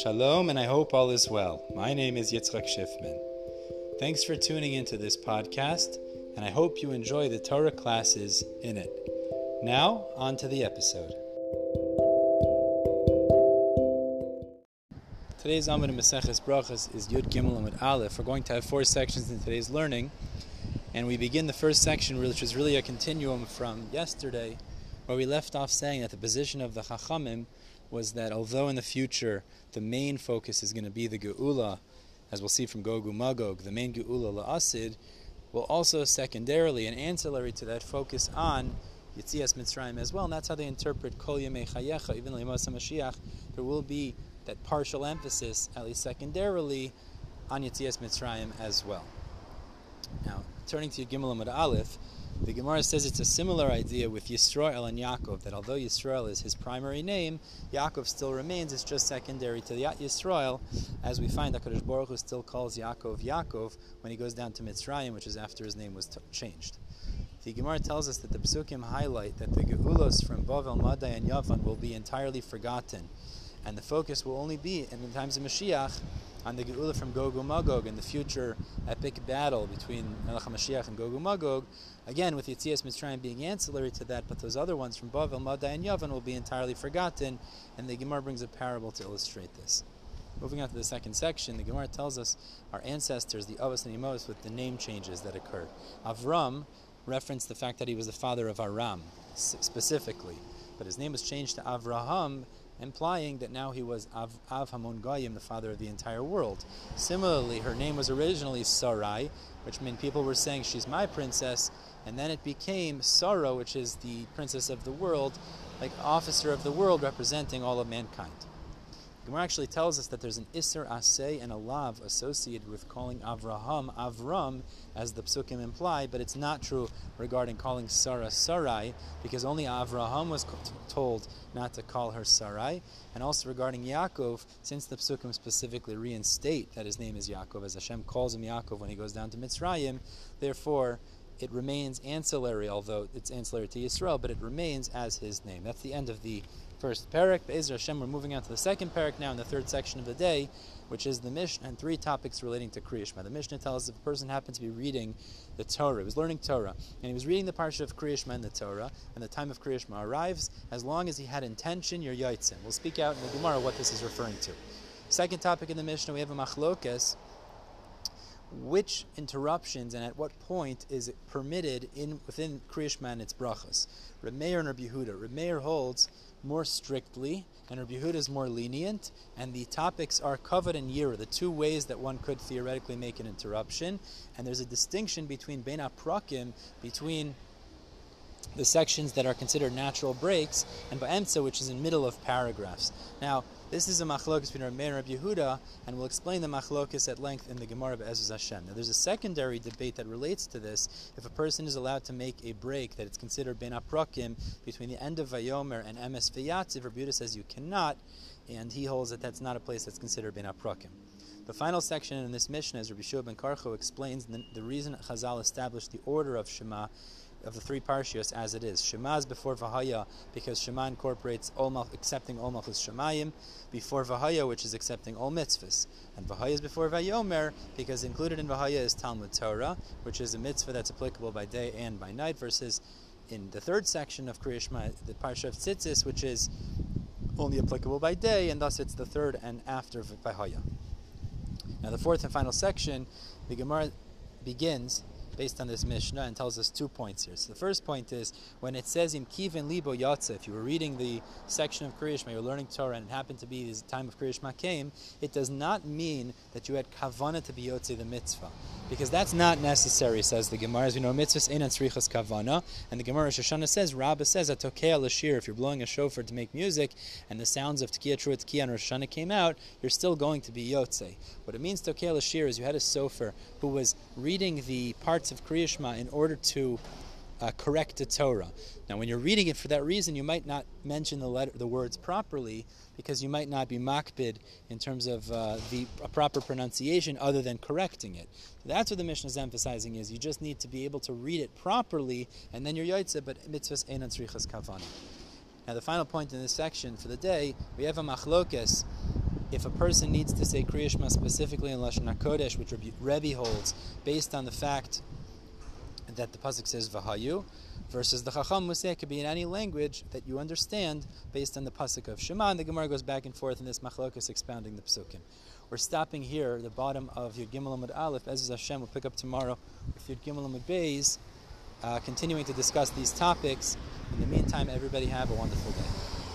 Shalom, and I hope all is well. My name is Yitzchak Schiffman. Thanks for tuning into this podcast, and I hope you enjoy the Torah classes in it. Now, on to the episode. Today's Amud Maseches Brachas is Yud Gimel Amud Aleph. We're going to have four sections in today's learning, and we begin the first section, which is really a continuum from yesterday, where we left off saying that the position of the Chachamim was that although in the future the main focus is going to be the Geula, as we'll see from Gog Magog, the main Geula La'asid, will also secondarily and ancillary to that focus on Yitzias Mitzrayim as well, and that's how they interpret Kol Yemei Chayecha, even Le'mas Mashiach. There will be that partial emphasis, at least secondarily, on Yitzias Mitzrayim as well. Now, turning to Gimel Amud Aleph, the Gemara says it's a similar idea with Yisrael and Yaakov, that although Yisrael is his primary name, Yaakov still remains, it's just secondary to the Yisrael, as we find that Kadosh Baruch Hu still calls Yaakov Yaakov when he goes down to Mitzrayim, which is after his name was t- changed. The Gemara tells us that the Pesukim highlight that the Geulos from Bavel, Madai, and Yavan will be entirely forgotten, and the focus will only be, in the times of Mashiach, on the Geula from Gog and Magog and the future epic battle between Melech HaMashiach and Gog and Magog, again with Yitzias Mitzrayim being ancillary to that, but those other ones from Bavel, Madai, and Yavan will be entirely forgotten, and the Gemara brings a parable to illustrate this. Moving on to the second section, the Gemara tells us our ancestors, the Avos and Imos, with the name changes that occurred. Avram referenced the fact that he was the father of Aram, specifically, but his name was changed to Avraham implying that now he was Av, Av Hamon Goyim, the father of the entire world. Similarly, her name was originally Sarai, which meant people were saying she's my princess, and then it became Sarah, which is the princess of the world, like officer of the world representing all of mankind. Gemara actually tells us that there's an Isser Aseh and a Lav associated with calling Avraham Avram, as the psukim imply, but it's not true regarding calling Sarah Sarai, because only Avraham was told not to call her Sarai, and also regarding Yaakov, since the psukim specifically reinstate that his name is Yaakov, as Hashem calls him Yaakov when he goes down to Mitzrayim, therefore it remains ancillary, although it's ancillary to Yisrael, but it remains as his name. That's the end of the first parak. Be'ezer Hashem, we're moving on to the second parak now in the third section of the day, which is the Mishnah and three topics relating to Kriyashma. The Mishnah tells us if a person happened to be reading the Torah, he was learning Torah, and he was reading the parsha of Kriyashma in the Torah, and the time of Kriyashma arrives, as long as he had intention, you're Yaitzin. We'll speak out in the Gemara what this is referring to. Second topic in the Mishnah, we have a Machlokas which interruptions and at what point is it permitted in within Kriyashma and its brachas. Remeir and Rabbi Yehuda. Holds more strictly, and Yehuda is more lenient, and the topics are kavod and yira, the two ways that one could theoretically make an interruption, and there's a distinction between bein prakim, between the sections that are considered natural breaks, and ba'emtza, which is in middle of paragraphs. Now, this is a machlokas between Rameir and Rabbi Yehuda, and we'll explain the machlokas at length in the Gemara of Ezra Hashem. Now, there's a secondary debate that relates to this. If a person is allowed to make a break that it's considered ben aprakim between the end of Vayomer and Emes Vayatziv, Rabbi Yehuda says you cannot, and he holds that that's not a place that's considered ben aprakim. The final section in this Mishnah, as Rabbi Shua ben Karcho explains, the, the reason Chazal established the order of Shema of the three parshios as it is. Shema is before Vahaya because Shema incorporates all accepting all Malchus Shemayim, before Vahaya, which is accepting all mitzvahs. And Vahaya is before Vayomer because included in Vahaya is Talmud Torah, which is a mitzvah that's applicable by day and by night, versus in the third section of Kriyashma, the Parsha of Tzitzis, which is only applicable by day, and thus it's the third and after Vahaya. Now, the fourth and final section, the Gemara begins based on this Mishnah and tells us two points here. So the first point is when it says im kivin libo yatsa, if you were reading the section of Kriyashma, you're learning Torah, and it happened to be the time of Kriyashma came, it does not mean that you had kavana to be yotze the mitzvah. Because that's not necessary, says the Gemara. As we know, mitzvahs ein tzrichas kavana, and the Gemara Shoshana says, Rabbah says, atokea lashir, if you're blowing a shofar to make music, and the sounds of tkiya trua tkiya and Rosh came out, you're still going to be yotze. What it means tokea lashir is you had a sofer who was reading the part parts of Kriyashma in order to uh, correct the Torah. Now, when you're reading it for that reason, you might not mention the letter, the words properly because you might not be makbid in terms of uh, the proper pronunciation, other than correcting it. That's what the Mishnah is emphasizing: is you just need to be able to read it properly, and then you're yaitze. But mitzvahs einan tzrichas kavana. Now, the final point in this section for the day, we have a machlokes if a person needs to say Kriya Shema specifically in Lashon HaKodesh, which Rebbe holds, based on the fact that the pasuk says Vahayu, versus the Chacham it could be in any language that you understand based on the pasuk of Shema, and the Gemara goes back and forth in this machlokas expounding the psukim. We're stopping here, the bottom of Yud Gimel Amud Aleph. As Hashem, we'll pick up tomorrow with Yud Gimel Amud Beis, uh, continuing to discuss these topics. In the meantime, everybody have a wonderful day.